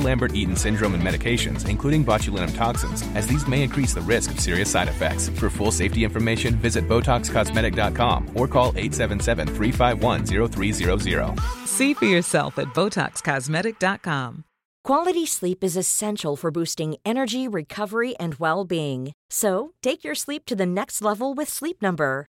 Lambert-Eaton syndrome and medications, including botulinum toxins, as these may increase the risk of serious side effects. For full safety information, visit BotoxCosmetic.com or call 877-351-0300. See for yourself at BotoxCosmetic.com. Quality sleep is essential for boosting energy, recovery, and well-being. So, take your sleep to the next level with Sleep Number.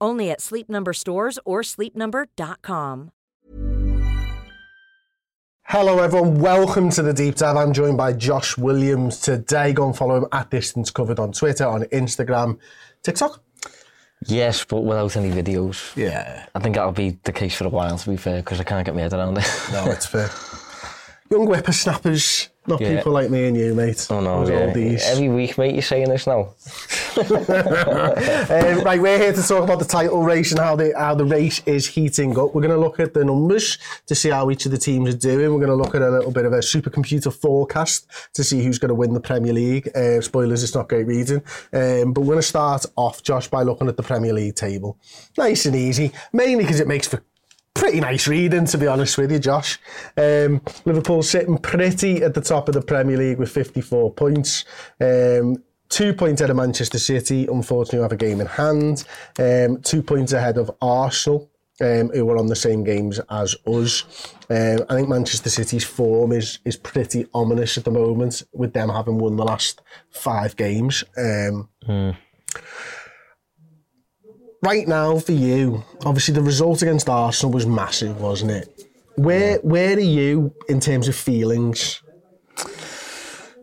Only at Sleep Number stores or sleepnumber.com. Hello, everyone. Welcome to the deep dive. I'm joined by Josh Williams today. Go and follow him at Distance Covered on Twitter, on Instagram, TikTok. Yes, but without any videos. Yeah. I think that'll be the case for a while, to be fair, because I can't get my head around it. No, it's fair. Young whippersnappers, not Yeah. people like me and you, mate. Oh no, Those yeah. oldies. every week, mate, you're saying this now. Um, right, we're here to talk about the title race and how the how the race is heating up. We're going to look at the numbers to see how each of the teams are doing. We're going to look at a little bit of a supercomputer forecast to see who's going to win the Premier League. Uh, spoilers, it's not great reading. Um, but we're going to start off, Josh, by looking at the Premier League table. Nice and easy, mainly because it makes for pretty nice reading, to be honest with you, Josh. Um, Liverpool sitting pretty at the top of the Premier League with 54 points. Um, two points ahead of Manchester City, unfortunately, have a game in hand. Um, two points ahead of Arsenal. Um, who were on the same games as us. Um, I think Manchester City's form is is pretty ominous at the moment, with them having won the last five games. Um, right now for you, obviously the result against Arsenal was massive, wasn't it? Where where are you in terms of feelings?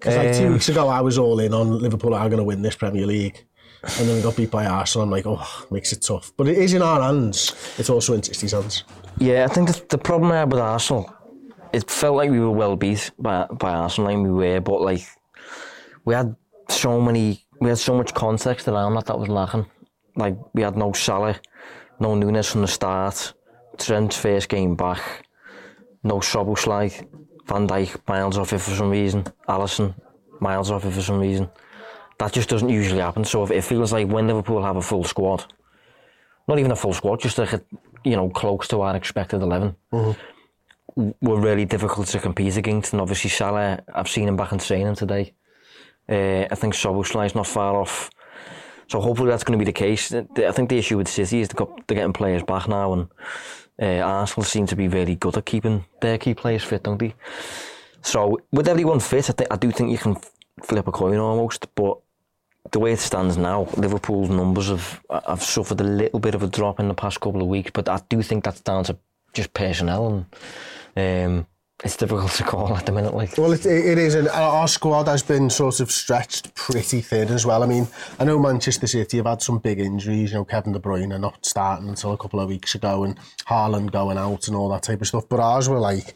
Because like two Um, weeks ago, I was all in on Liverpool are going to win this Premier League, and then we got beat by Arsenal. I'm like, oh, makes it tough. But it is in our hands. It's also in City's hands. Yeah, I think the, the problem I had with Arsenal, it felt like we were well beat by by Arsenal, and we were, but like we had so many, we had so much context around that that was lacking. Like we had no Salah, no Núñez from the start, Trent's first game back, no Szoboszlai, Van Dijk miles off it for some reason, Allison miles off it for some reason. That just doesn't usually happen. So if it feels like when Liverpool have a full squad, not even a full squad, just like a, you know close to our expected 11 were really difficult to compete against. And obviously Salah, I've seen him back in training today. Uh, I think Soboslai's not far off. So hopefully that's going to be the case. I think the issue with City is they're getting players back now, and uh, Arsenal seem to be very good at keeping their key players fit, don't they? So with everyone fit, I, think, I do think you can flip a coin almost, but the way it stands now, Liverpool's numbers have have suffered a little bit of a drop in the past couple of weeks, but I do think that's down to just personnel and um, it's difficult to call at the minute. Like, Well, it, it is, and our squad has been sort of stretched pretty thin as well. I mean, I know Manchester City have had some big injuries. You know, Kevin De Bruyne not starting until a couple of weeks ago, and Haaland going out and all that type of stuff. But ours were like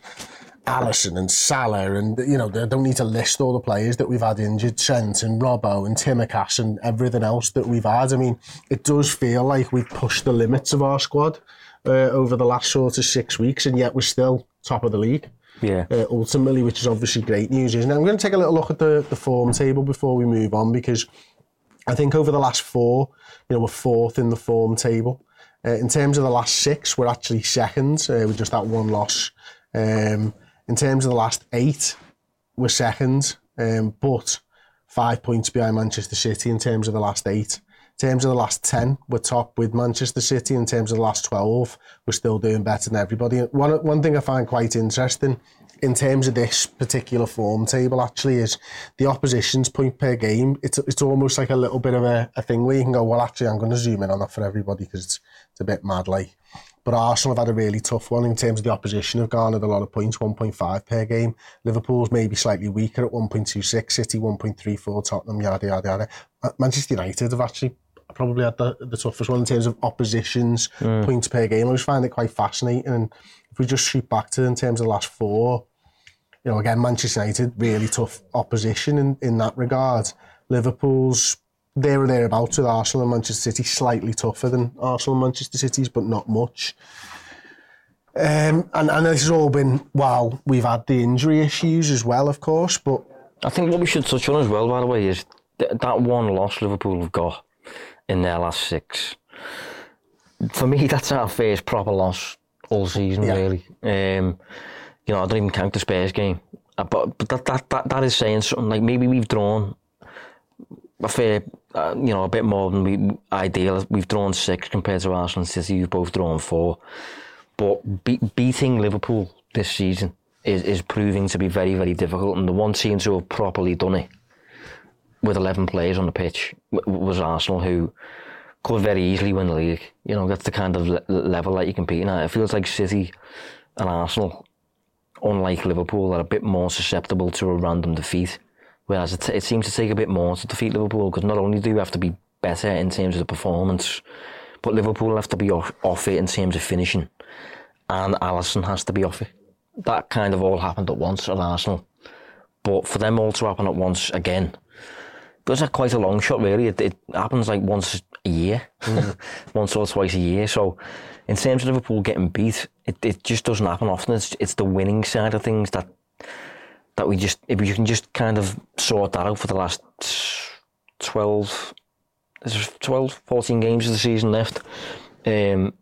Alisson and Salah, and you know, they don't need to list all the players that we've had injured, Trent and Robbo and Tsimikas and everything else that we've had. I mean, it does feel like we've pushed the limits of our squad uh, over the last sort of six weeks, and yet we're still top of the league yeah, uh, ultimately, which is obviously great news, isn't it? I'm going to take a little look at the, the form table before we move on because I think over the last four, you know, we're fourth in the form table. Uh, in terms of the last six, we're actually second uh, with just that one loss. Um, in terms of the last eight, we're second um, but five points behind Manchester City in terms of the last eight. In terms of the last 10, we're top with Manchester City. In terms of the last 12, we're still doing better than everybody. One, one thing I find quite interesting in terms of this particular form table actually is the opposition's point per game. It's, it's almost like a little bit of a, a thing where you can go, well, actually, I'm going to zoom in on that for everybody because it's, it's a bit mad like. But Arsenal have had a really tough one in terms of the opposition have garnered a lot of points, 1.5 per game. Liverpool's maybe slightly weaker at 1.26, City 1.34, Tottenham, yada, yada, yada. Manchester United have actually probably had the, the toughest one in terms of oppositions, mm. points per game. I just find it quite fascinating. And if we just shoot back to in terms of the last four, you know, again, Manchester United, really tough opposition in, in that regard. Liverpool's there or thereabouts with Arsenal and Manchester City, slightly tougher than Arsenal and Manchester City's, but not much. Um, and, and this has all been while we've had the injury issues as well, of course. But I think what we should touch on as well, by the way, is th- that one loss Liverpool have got in their last six. For me, that's our first proper loss all season, yeah. really. Um, you know, I don't even count the Spurs game. Uh, but, but that, that, that, that is saying something. Like maybe we've drawn a fair, uh, you know, a bit more than we ideal. We've drawn six compared to Arsenal and City, who've both drawn four. But be- beating Liverpool this season is, is proving to be very, very difficult. And the one team to have properly done it with 11 players on the pitch was Arsenal, who could very easily win the league. You know, that's the kind of le- level that you're competing at. It feels like City and Arsenal, unlike Liverpool, are a bit more susceptible to a random defeat. Whereas it, it seems to take a bit more to defeat Liverpool because not only do you have to be better in terms of the performance, but Liverpool have to be off, off it in terms of finishing, and Alisson has to be off it. That kind of all happened at once at Arsenal, but for them all to happen at once again, that's quite a long shot, really. It, it happens like once a year, mm. once or twice a year. So, in terms of Liverpool getting beat, it, it just doesn't happen often. It's, it's the winning side of things that that we just if you can just kind of sort that out for the last 12 there's 12 14 games of the season left um,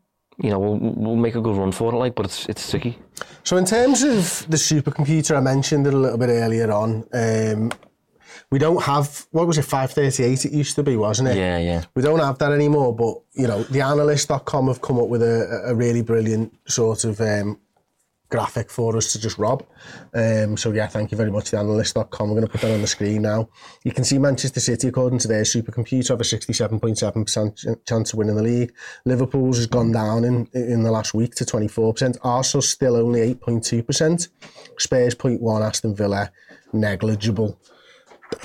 you know we'll, we'll make a good run for it like but it's it's tricky so in terms of the supercomputer I mentioned it a little bit earlier on um, we don't have what was it 538 it used to be wasn't it yeah yeah we don't have that anymore but you know the analyst.com have come up with a, a really brilliant sort of um, graphic for us to just rob. Um, so yeah, thank you very much, theanalyst.com. We're going to put that on the screen now. You can see Manchester City, according to their supercomputer, have a 67.7% chance of winning the league. Liverpool's has gone down in, in the last week to 24%. Arsenal still only 8.2%. Spurs 0.1, Aston Villa, negligible.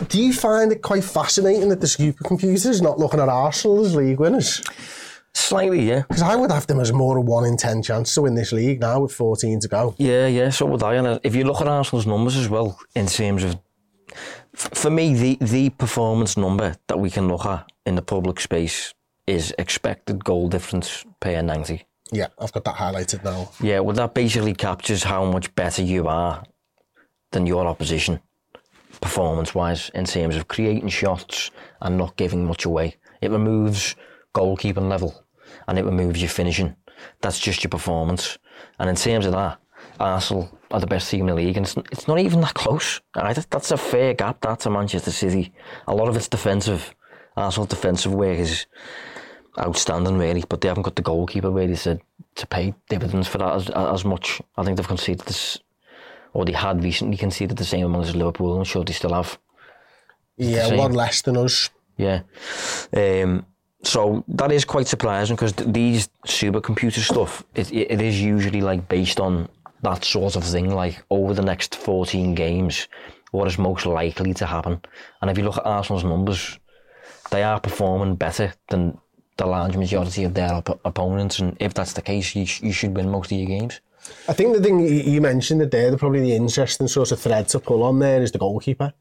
Do you find it quite fascinating that the supercomputer is not looking at Arsenal as league winners? Slightly, yeah. Because I would have them as more a one in ten chance to win this league now with 14 to go. Yeah, yeah, so would I. And if you look at Arsenal's numbers as well, in terms of, for me, the, the performance number that we can look at in the public space is expected goal difference per 90. Yeah, I've got that highlighted now. Yeah, well, that basically captures how much better you are than your opposition, performance wise, in terms of creating shots and not giving much away. It removes goalkeeping level and it removes your finishing. That's just your performance. And in terms of that, Arsenal are the best team in the league, and it's, it's not even that close. That's a fair gap. That's a Manchester City. A lot of it's defensive. Arsenal's defensive work is outstanding, really, but they haven't got the goalkeeper ready to to pay dividends for that as as much. I think they've conceded this, or they had recently conceded the same amount as Liverpool. I'm sure they still have. Yeah, one less than us. Yeah. Um, so that is quite surprising because th- these supercomputer stuff, it, it is usually like based on that sort of thing, like over the next 14 games, what is most likely to happen. And if you look at Arsenal's numbers, they are performing better than the large majority of their op- opponents. And if that's the case, you, sh- you should win most of your games. I think the thing you mentioned that there, the, probably the interesting sort of thread to pull on there is the goalkeeper.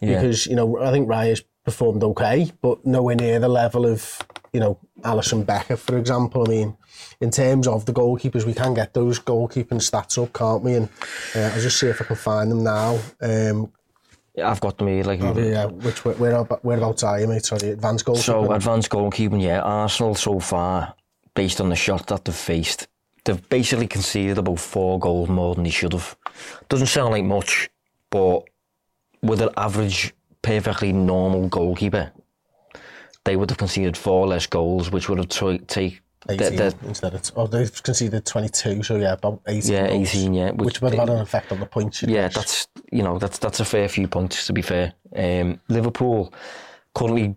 Yeah. Because, you know, I think Raya's performed okay, but nowhere near the level of, you know, Alisson Becker, for example. I mean, in terms of the goalkeepers, we can get those goalkeeping stats up, can't we? And uh, I'll just see if I can find them now. Um, yeah, I've got them here. Like, oh, yeah, which where, where whereabouts are you, mate? Sorry, advanced goalkeeping. So advanced goalkeeping, yeah. Arsenal so far, based on the shot that they've faced, they've basically conceded about four goals more than they should have. Doesn't sound like much, but with an average, perfectly normal goalkeeper, they would have conceded four less goals, which would have t- take 18 the, the, instead of, oh, they've conceded 22, so yeah, about 18. Yeah, goals, 18, yeah. Which, which would have had an effect on the points. Yeah, that's, you know, that's that's a fair few points, to be fair. Um, Liverpool, currently,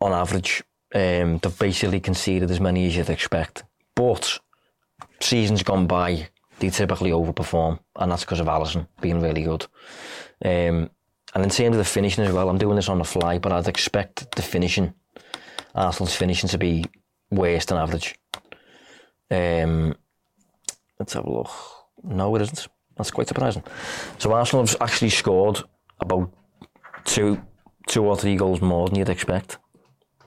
on average, um, they've basically conceded as many as you'd expect. But, seasons gone by, they typically overperform, and that's because of Alisson being really good. Um, and in terms of the finishing as well, I'm doing this on the fly, but I'd expect the finishing, Arsenal's finishing to be worse than average. Um, let's have a look. No, it isn't. That's quite surprising. So Arsenal have actually scored about two, two or three goals more than you'd expect,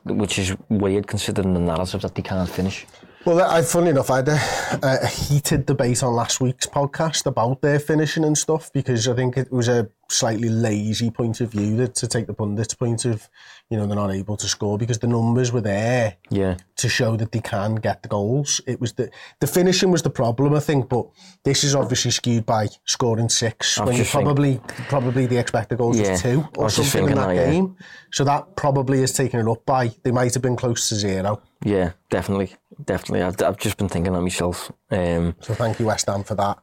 which is weird considering the narrative that they can't finish. Well, I, funny enough, I had a, a, heated debate on last week's podcast about their finishing and stuff because I think it was a slightly lazy point of view to, to take the pundit's point of, you know, they're not able to score because the numbers were there yeah. to show that they can get the goals. It was the the finishing was the problem, I think, but this is obviously skewed by scoring six when you probably think... probably the expected goals yeah. was two or something in that, that game. Yeah. So that probably is taken it up by. They might have been close to zero. Yeah, definitely definitely. I've, I've just been thinking of myself. Um, so thank you, West Ham, for that.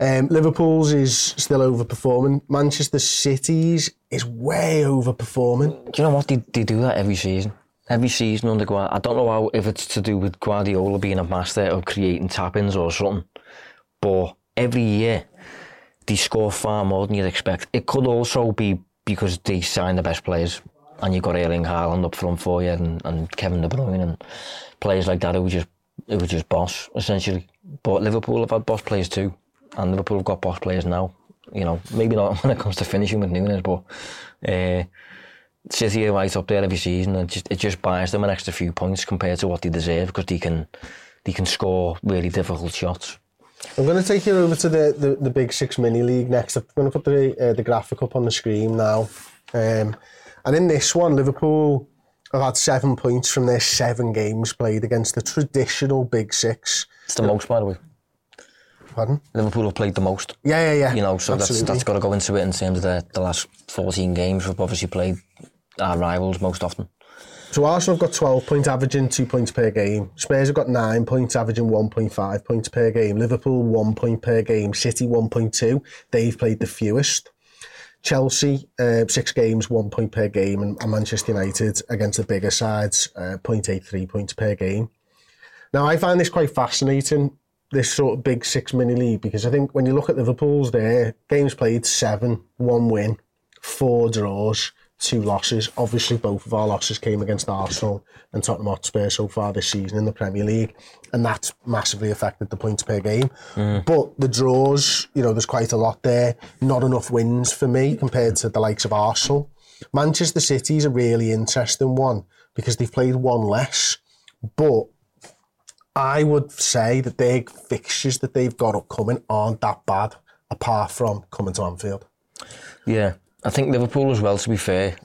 Um, Liverpool's is still overperforming. Manchester City's is way overperforming. Do you know what? They, they do that every season. Every season under Guardiola. I don't know how, if it's to do with Guardiola being a master of creating tap-ins or something, but every year they score far more than you'd expect. It could also be because they sign the best players and you've got Erling Haaland up front for you and, and Kevin De Bruyne and players like that who just who were just boss essentially. But Liverpool have had boss players too, and Liverpool have got boss players now. You know, maybe not when it comes to finishing with Núñez, but uh, City are right up there every season, and just, it just buys them an extra few points compared to what they deserve because they can they can score really difficult shots. I'm going to take you over to the, the, the Big Six Mini League next. I'm going to put the uh, the graphic up on the screen now. Um, and in this one, Liverpool have had seven points from their seven games played against the traditional Big Six. It's the most, by the way. Pardon? Liverpool have played the most. Yeah, yeah, yeah. You know, so Absolutely. that's that's got to go into it in terms of the, the last 14 games. We've obviously played our rivals most often. So Arsenal have got 12 points, averaging two points per game. Spurs have got nine points, averaging 1.5 points per game. Liverpool, one point per game. City, 1.2. They've played the fewest. Chelsea, uh, six games, one point per game, and, Manchester United against the bigger sides, uh, 0.83 points per game. Now, I find this quite fascinating, this sort of big six mini league, because I think when you look at Liverpool's there, games played seven, one win, four draws, two losses. Obviously, both of our losses came against Arsenal and Tottenham Hotspur so far this season in the Premier League, and that's massively affected the points per game. Mm. But the draws, you know, there's quite a lot there. Not enough wins for me compared to the likes of Arsenal. Manchester City is a really interesting one because they've played one less, but I would say that their fixtures that they've got upcoming aren't that bad, apart from coming to Anfield. Yeah, I think Liverpool as well, to be fair,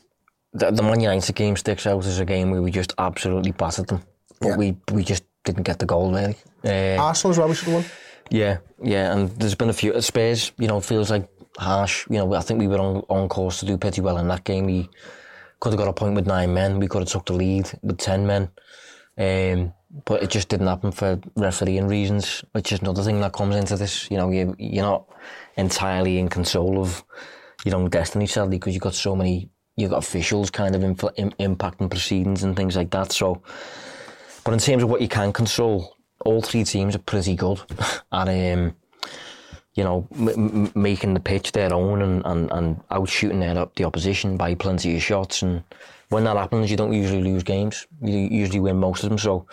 the, the Man United game sticks out as a game where we just absolutely battered them. But yeah. we, we just didn't get the goal, really. Uh, Arsenal as well, we should have won. Yeah, yeah, and there's been a few. spares. you know, feels like harsh. You know, I think we were on, on course to do pretty well in that game. We could have got a point with nine men. We could have took the lead with ten men. Um, but it just didn't happen for refereeing reasons, which is another thing that comes into this. You know, you, you're not entirely in control of your own destiny, sadly, because you've got so many, you've got officials kind of infl- Im- impacting proceedings and things like that. So, but in terms of what you can control, all three teams are pretty good at, um, you know, m- making the pitch their own and, and, and outshooting their, up the opposition by plenty of shots. And when that happens, you don't usually lose games. You usually win most of them. So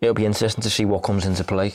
it'll be interesting to see what comes into play.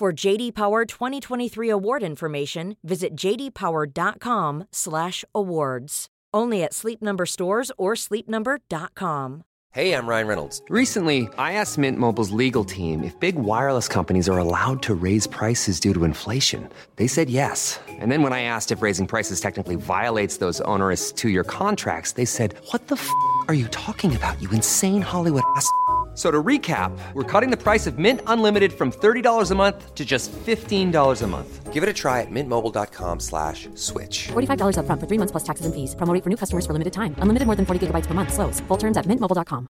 For JD Power 2023 award information, visit jdpower.com/awards. Only at Sleep Number stores or sleepnumber.com. Hey, I'm Ryan Reynolds. Recently, I asked Mint Mobile's legal team if big wireless companies are allowed to raise prices due to inflation. They said yes. And then when I asked if raising prices technically violates those onerous two-year contracts, they said, "What the f*** are you talking about? You insane Hollywood ass." So to recap, we're cutting the price of Mint Unlimited from $30 a month to just $15 a month. Give it a try at mintmobile.com slash switch. $45 upfront for three months plus taxes and fees. Promo rate for new customers for limited time. Unlimited more than 40 gigabytes per month. Slows. Full terms at mintmobile.com.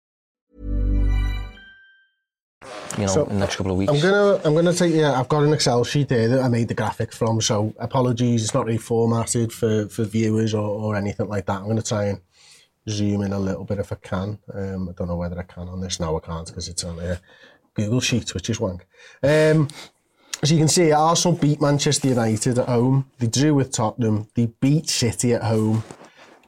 You know, So, in the next couple of weeks. I'm gonna I'm gonna take yeah. I've got an Excel sheet there that I made the graphics from. So apologies, it's not really formatted for for viewers or, or anything like that. I'm gonna try and zoom in a little bit if I can. Um, I don't know whether I can on this. No, I can't because it's on a Google Sheet, which is wank. Um, as you can see, Arsenal beat Manchester United at home. They drew with Tottenham. They beat City at home.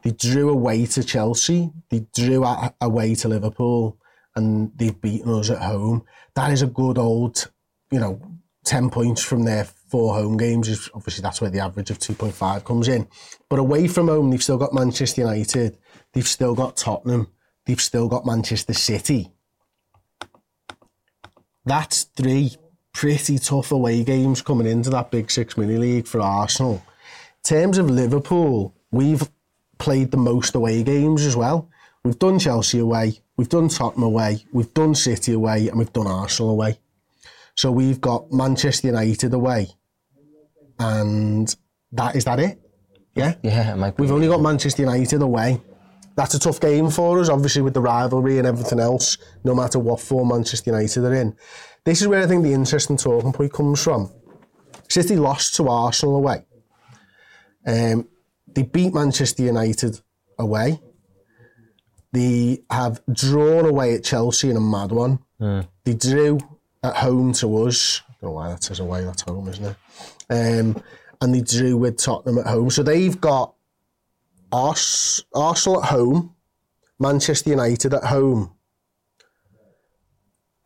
They drew away to Chelsea. They drew away to Liverpool, and they've beaten us at home. That is a good old, you know, ten points from their four home games. Is obviously that's where the average of two point five comes in. But away from home, they've still got Manchester United. They've still got Tottenham. They've still got Manchester City. That's three pretty tough away games coming into that Big Six mini league for Arsenal. In terms of Liverpool, we've played the most away games as well. We've done Chelsea away, we've done Tottenham away, we've done City away, and we've done Arsenal away. So we've got Manchester United away, and that is that it. Yeah, yeah, it might be. we've only got Manchester United away. That's a tough game for us, obviously with the rivalry and everything else. No matter what form Manchester United are in, this is where I think the interesting talking point comes from. City lost to Arsenal away. Um, they beat Manchester United away. They have drawn away at Chelsea in a mad one. They drew at home to us. I don't know why that says away, that's home, isn't it? Um, and they drew with Tottenham at home. So they've got Ars- Arsenal at home, Manchester United at home,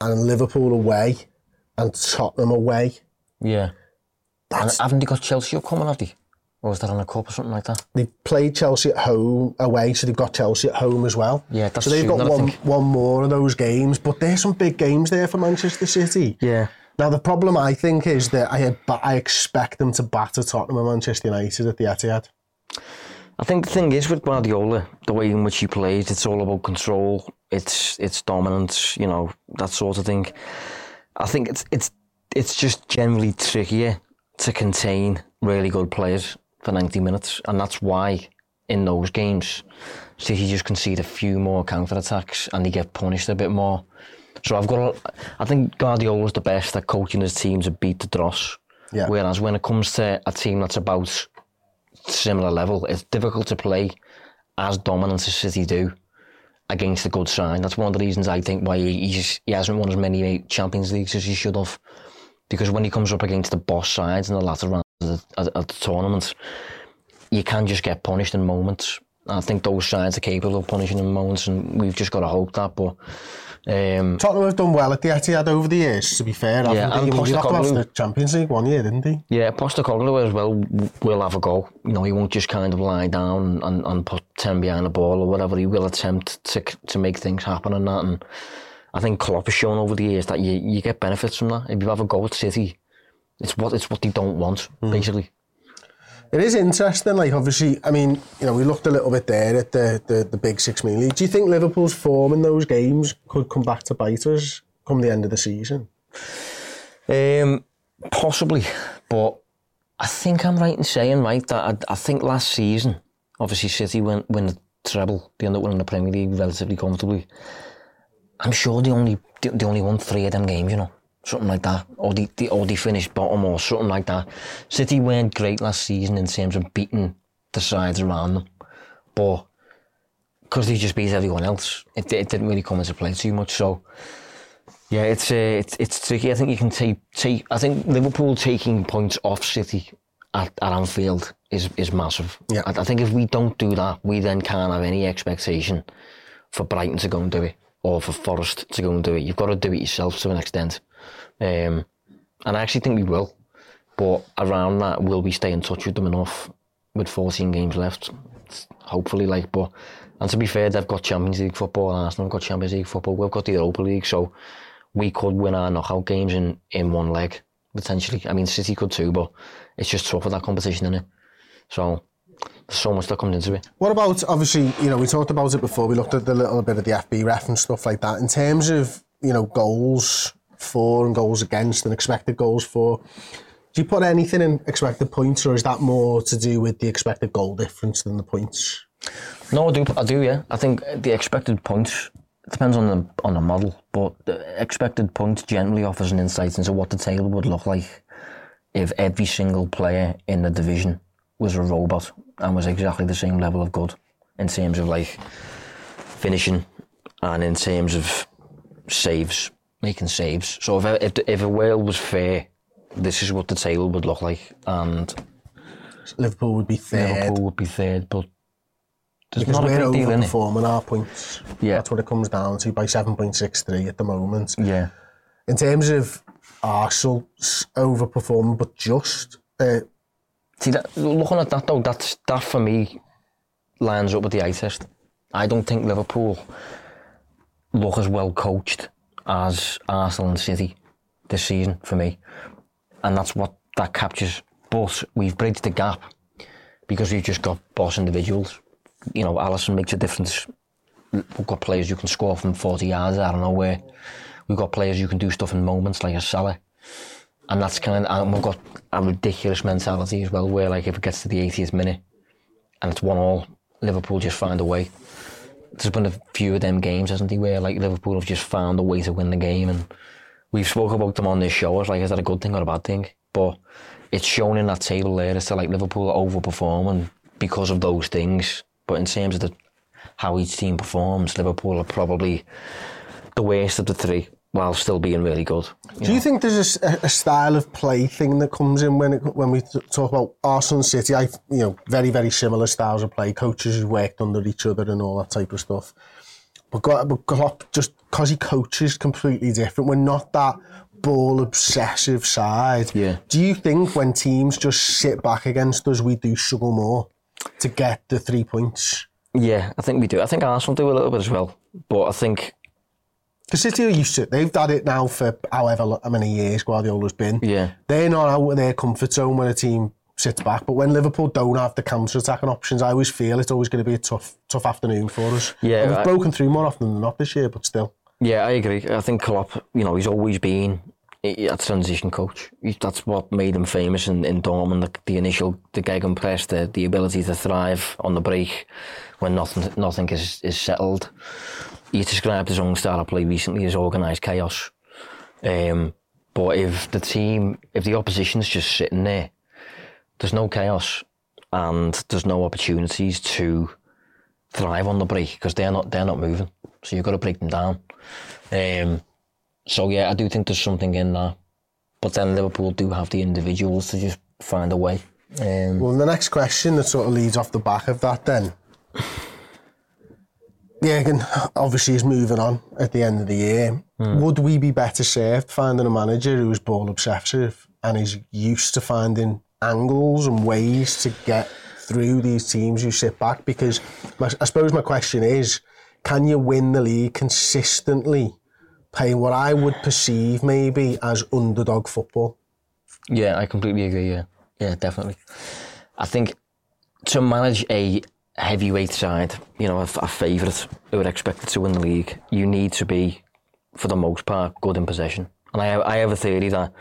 and Liverpool away, and Tottenham away. Yeah. And haven't they got Chelsea upcoming, have they? Or was that on a cup or something like that? they've played Chelsea at home away, so they've got Chelsea at home as well. Yeah, that's so they've got one, one more of those games, but there's some big games there for Manchester City. Yeah. Now the problem I think is that I I expect them to batter Tottenham and Manchester United at the Etihad. I think the thing is with Guardiola, the way in which he plays, it's all about control. It's it's dominance, you know, that sort of thing. I think it's it's it's just generally trickier to contain really good players for 90 minutes, and that's why in those games, City just concede a few more counter attacks and they get punished a bit more. So I've got, a, I think Guardiola's the best at coaching his teams to beat the dross. Yeah. Whereas when it comes to a team that's about similar level, it's difficult to play as dominant as City do against the good side. That's one of the reasons I think why he- he's, he hasn't won as many eh, Champions Leagues as he should have. Because when he comes up against the boss sides in the latter rounds of the, of the tournament, you can just get punished in moments. I think those sides are capable of punishing in moments, and we've just got to hope that. But um, Tottenham have done well at the Etihad over the years, to be fair. Yeah, they? and I mean, he knocked them Postecoglou- the Champions League one year, didn't he? Yeah, Postecoglou as well will have a go. You know, he won't just kind of lie down and, and put 10 behind the ball or whatever. He will attempt to to make things happen and that. And I think Klopp has shown over the years that you, you get benefits from that. If you have a go at City, it's what it's what they don't want, basically. It is interesting, like obviously, I mean, you know, we looked a little bit there at the, the, the Big Six Mini League. Do you think Liverpool's form in those games could come back to bite us come the end of the season? Um, possibly, but I think I'm right in saying right that I, I think last season, obviously City went win the treble, they ended up winning the Premier League relatively comfortably. I'm sure they only they only won three of them games, you know. Something like that, or they, they or they finished bottom or something like that. City weren't great last season in terms of beating the sides around them, but because they just beat everyone else, it, it didn't really come into play too much. So. Yeah, it's uh, it's it's tricky. I think you can take take. I think Liverpool taking points off City at, at Anfield is is massive. Yeah. I, I think if we don't do that, we then can't have any expectation for Brighton to go and do it or for Forest to go and do it. You've got to do it yourself to an extent. Um, and I actually think we will. But around that, will we stay in touch with them enough with 14 games left? Hopefully, like, but, and to be fair, they've got Champions League football, and Arsenal have got Champions League football, we've got the Europa League, so we could win our knockout games in, in one leg, potentially. I mean, City could too, but it's just tough with that competition, isn't it? So, there's so much that comes into it. What about, obviously, you know, we talked about it before, we looked at the little bit of the FBref and stuff like that. In terms of, you know, goals for and goals against and expected goals for, do you put anything in expected points or is that more to do with the expected goal difference than the points? No, I do. I do. Yeah, I think the expected points depends on the on the model, but the expected points generally offers an insight into what the table would look like if every single player in the division was a robot and was exactly the same level of good in terms of like finishing and in terms of saves, making saves. So if if, if a whale was fair, this is what the table would look like, and Liverpool would be third. Liverpool would be third, but. There's because not a we're big deal in our points. Yeah. That's what it comes down to by 7.63 at the moment. Yeah. In terms of Arsenal overperforming, but just, uh, See, that, looking at that though, that's, that for me lines up with the eye test. I don't think Liverpool look as well coached as Arsenal and City this season for me. And that's what that captures. But we've bridged the gap because we've just got boss individuals. You know, Alisson makes a difference. We've got players you can score from 40 yards out of nowhere. We've got players you can do stuff in moments like a Salah. And that's kind of, and we've got a ridiculous mentality as well, where like if it gets to the 80th minute and it's one all, Liverpool just find a way. There's been a few of them games, hasn't he, where like Liverpool have just found a way to win the game, and we've spoke about them on this show It's like is that a good thing or a bad thing? But it's shown in that table there as to like Liverpool overperforming because of those things. But in terms of the how each team performs, Liverpool are probably the worst of the three, while still being really good. do you think there's a style of play thing that comes in when it, when we talk about Arsenal and City? I, you know, very, very similar styles of play, coaches who worked under each other and all that type of stuff. But, Got- but Klopp, just because he coaches completely different, we're not that ball obsessive side. Yeah. Do you think when teams just sit back against us, we do struggle more to get the three points? Yeah, I think we do. I think Arsenal do a little bit as well. But I think, Because City are used to it. They've done it now for however many years Guardiola's been. Yeah. They're not out of their comfort zone when a team sits back. But when Liverpool don't have the counter-attacking options, I always feel it's always going to be a tough tough afternoon for us. Yeah, And we've I- broken through more often than not this year, but still. yeah, I agree. I think Klopp, you know, he's always been a transition coach. That's what made him famous in, in Dortmund, the, the initial, the gegenpress, the, the ability to thrive on the break when nothing nothing is, is settled. He described his own style of play recently as organised chaos. Um, but if the team, if the opposition's just sitting there, there's no chaos and there's no opportunities to thrive on the break because they're not they're not moving. So you've got to break them down. Um, so yeah, I do think there's something in that. But then Liverpool do have the individuals to just find a way. Um, Well, the next question that sort of leads off the back of that then. Jurgen obviously is moving on at the end of the year. Hmm. Would we be better served finding a manager who is ball obsessive and is used to finding angles and ways to get through these teams who sit back? Because my, I suppose my question is, can you win the league consistently playing what I would perceive maybe as underdog football? Yeah, I completely agree. Yeah, yeah, definitely. I think to manage a heavyweight side, you know, a, a favourite who are expected to win the league, you need to be, for the most part, good in possession. And I I have a theory that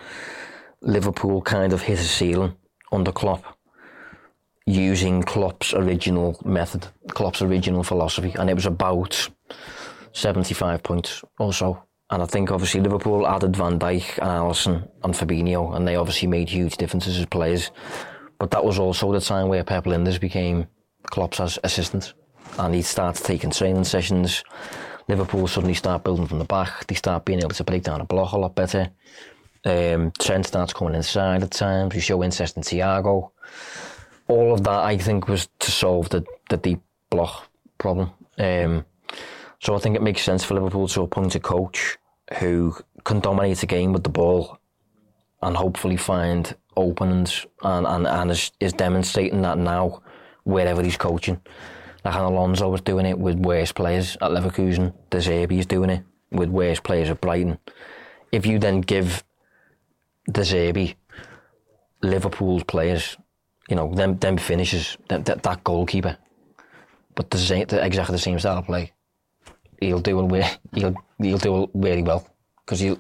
Liverpool kind of hit a ceiling under Klopp using Klopp's original method, Klopp's original philosophy, and it was about 75 points or so. And I think obviously Liverpool added Van Dijk and Alisson and Fabinho, and they obviously made huge differences as players. But that was also the time where Pep Lijnders became Klopp's as assistant, and he starts taking training sessions. Liverpool suddenly start building from the back. They start being able to break down a block a lot better. Um, Trent starts coming inside at times. We show interest in Thiago. All of that, I think, was to solve the, the deep block problem. Um, so I think it makes sense for Liverpool to appoint a coach who can dominate the game with the ball and hopefully find openings and, and, and is, is demonstrating that now wherever he's coaching. Like Alonso was doing it with worse players at Leverkusen. De is doing it with worse players at Brighton. If you then give De Zerbi Liverpool's players, you know, them them finishes, that, that, that goalkeeper, but the, same, the exactly the same style of play, he'll do it he'll he'll do it really well because he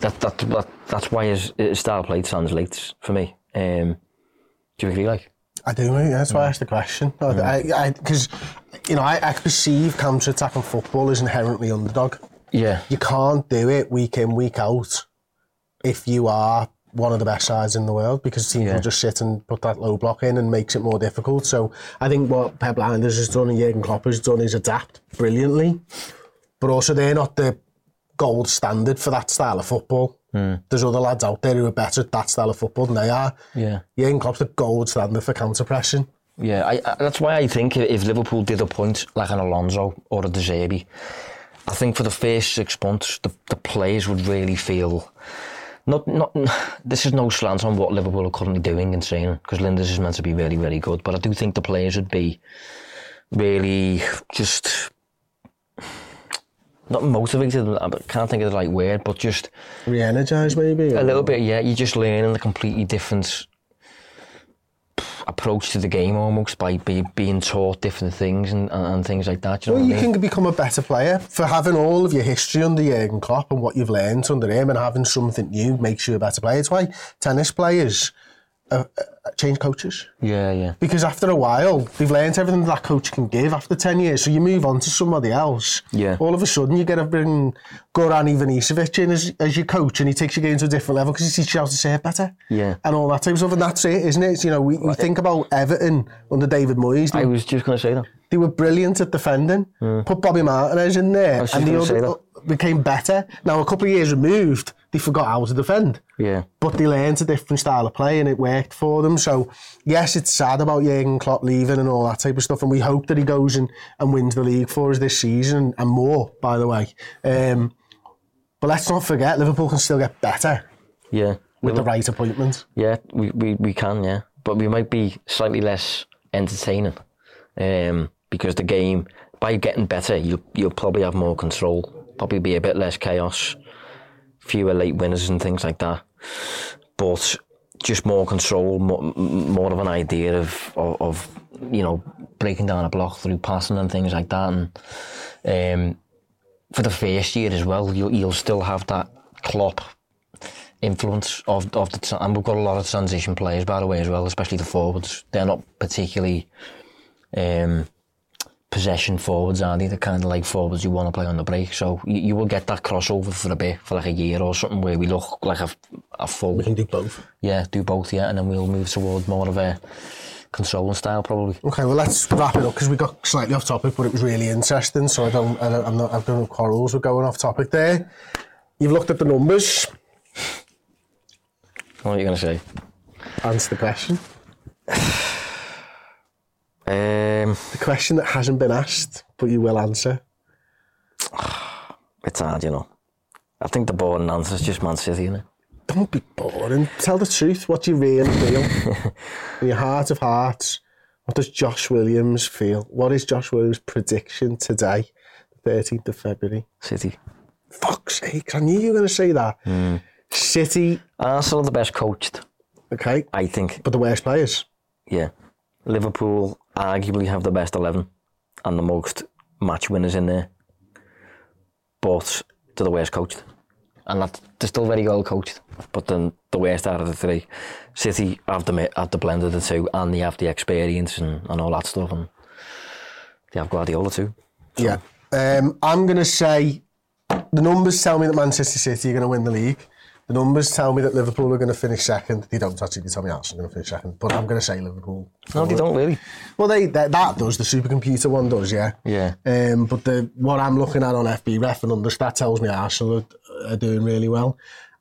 that, that that that's why his, his style play translates for me. Um, do you agree? Like, I do, mate. That's why I asked the question. Because, you know, I, I perceive counter-attacking football as inherently underdog. yeah, You can't do it week in, week out if you are one of the best sides in the world because teams Yeah. will just sit and put that low block in and makes it more difficult. So I think what Pep Lijnders has done and Jurgen Klopp has done is adapt brilliantly. But also they're not the gold standard for that style of football. Hmm. There's other lads out there who are better at that style of football than they are. yeah. Jurgen Klopp's the gold standard for counter pressing. Yeah, I, I, that's why I think if Liverpool did a point like an Alonso or a De Zerbi, I think for the first six months the, the players would really feel. Not, not. This is no slant on what Liverpool are currently doing in training because Lijnders is meant to be very, very good. But I do think the players would be really just not motivated. I can't think of the right word, but just Re-energise maybe? a little bit, yeah. You're just learning a completely different approach to the game almost by be, being taught different things and, and, and things like that. You know Well, you I mean? can become a better player for having all of your history under Jurgen Klopp and what you've learned under him, and having something new makes you a better player. It's why tennis players uh, change coaches Yeah, yeah. because after a while they've learned everything that coach can give after ten years. So you move on to somebody else. Yeah. All of a sudden you get to bring Goran Ivanisevic in as, as your coach, and he takes your game to a different level because he teaches you how to serve better. Yeah. And all that type of stuff, and that's it, isn't it? It's, you know, we, we think about Everton under David Moyes. I was just going to say that. they were brilliant at defending. Put Bobby Martinez in there, and the other became better. Now a couple of years removed, they forgot how to defend. Yeah. But they learned a different style of play and it worked for them. So, yes, it's sad about Jurgen Klopp leaving and all that type of stuff. And we hope that he goes and, and wins the league for us this season and more, by the way. Um, but let's not forget, Liverpool can still get better Yeah. with the right appointments. Yeah, we, we, we can, yeah. But we might be slightly less entertaining um, because the game, by getting better, you, you'll probably have more control, probably be a bit less chaos, fewer late winners and things like that. But just more control, more, more of an idea of, of, of, you know, breaking down a block through passing and things like that. And um, for the first year as well, you'll, you'll still have that Klopp influence of of the and we've got a lot of transition players by the way as well, especially the forwards. They're not particularly um, possession forwards, are they? They're kind of like forwards you want to play on the break. So you, you will get that crossover for a bit, for like a year or something, where we look like a, a full We can do both. yeah, do both, yeah, and then we'll move toward more of a controlling style probably. Okay, well, let's wrap it up because we got slightly off topic, but it was really interesting. So I don't, I don't I'm not, I've got no quarrels with going off topic there. You've looked at the numbers. What are you gonna say? Answer the question. Uh, Um, The question that hasn't been asked, but you will answer. it's hard, you know. I think the boring answer is just Man City, isn't it? Don't be boring. Tell the truth. What do you really feel? In your heart of hearts, what does Josh Williams feel? What is Josh Williams' prediction today, the 13th of February? City. Fuck's sake, I knew you were going to say that. City, Arsenal the best coached, okay, I think. but the worst players. Yeah. Liverpool arguably have the best 11 and the most match winners in there. But they're the worst coached. And that, they're still very well coached. But then the worst out of the three. City have the, have the blend of the two and they have the experience and, and all that stuff. And they have Guardiola too. Yeah. Um, I'm going to say the numbers tell me that Manchester City are going to win the league. The numbers tell me that Liverpool are going to finish second. They don't actually tell me Arsenal are going to finish second, but I'm going to say Liverpool. No, they don't really. Well, they, that that does. The supercomputer one does, yeah. Yeah. Um, but the what I'm looking at on FBref and under that tells me Arsenal are, are doing really well.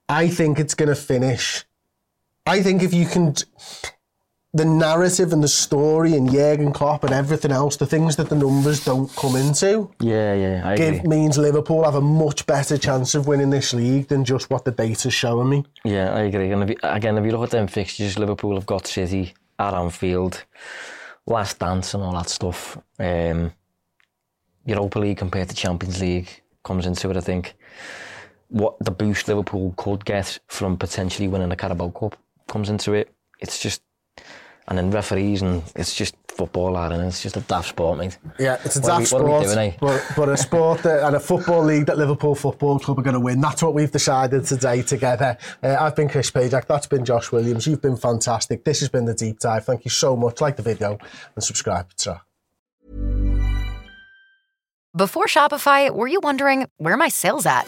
I think it's going to finish. I think if you can, the narrative and the story and Jurgen Klopp and everything else, the things that the numbers don't come into, Yeah, yeah, I agree. give, means Liverpool have a much better chance of winning this league than just what the data's showing me. Yeah, I agree. And if you, again, if you look at them fixtures, Liverpool have got City at Anfield, Last Dance and all that stuff. Um, Europa League compared to Champions League comes into it, I think. What the boost Liverpool could get from potentially winning a Carabao Cup comes into it. It's just, and then referees and it's just football, lad and it's just a daft sport, mate. Yeah, it's a daft we- what are we sport, doing, eh? but, but a sport that, and a football league that Liverpool Football Club are going to win. That's what we've decided today together. Uh, I've been Chris Pajak, that's been Josh Williams. You've been fantastic. This has been the deep dive. Thank you so much. Like the video and subscribe. Ta. Before Shopify, were you wondering where are my sales at?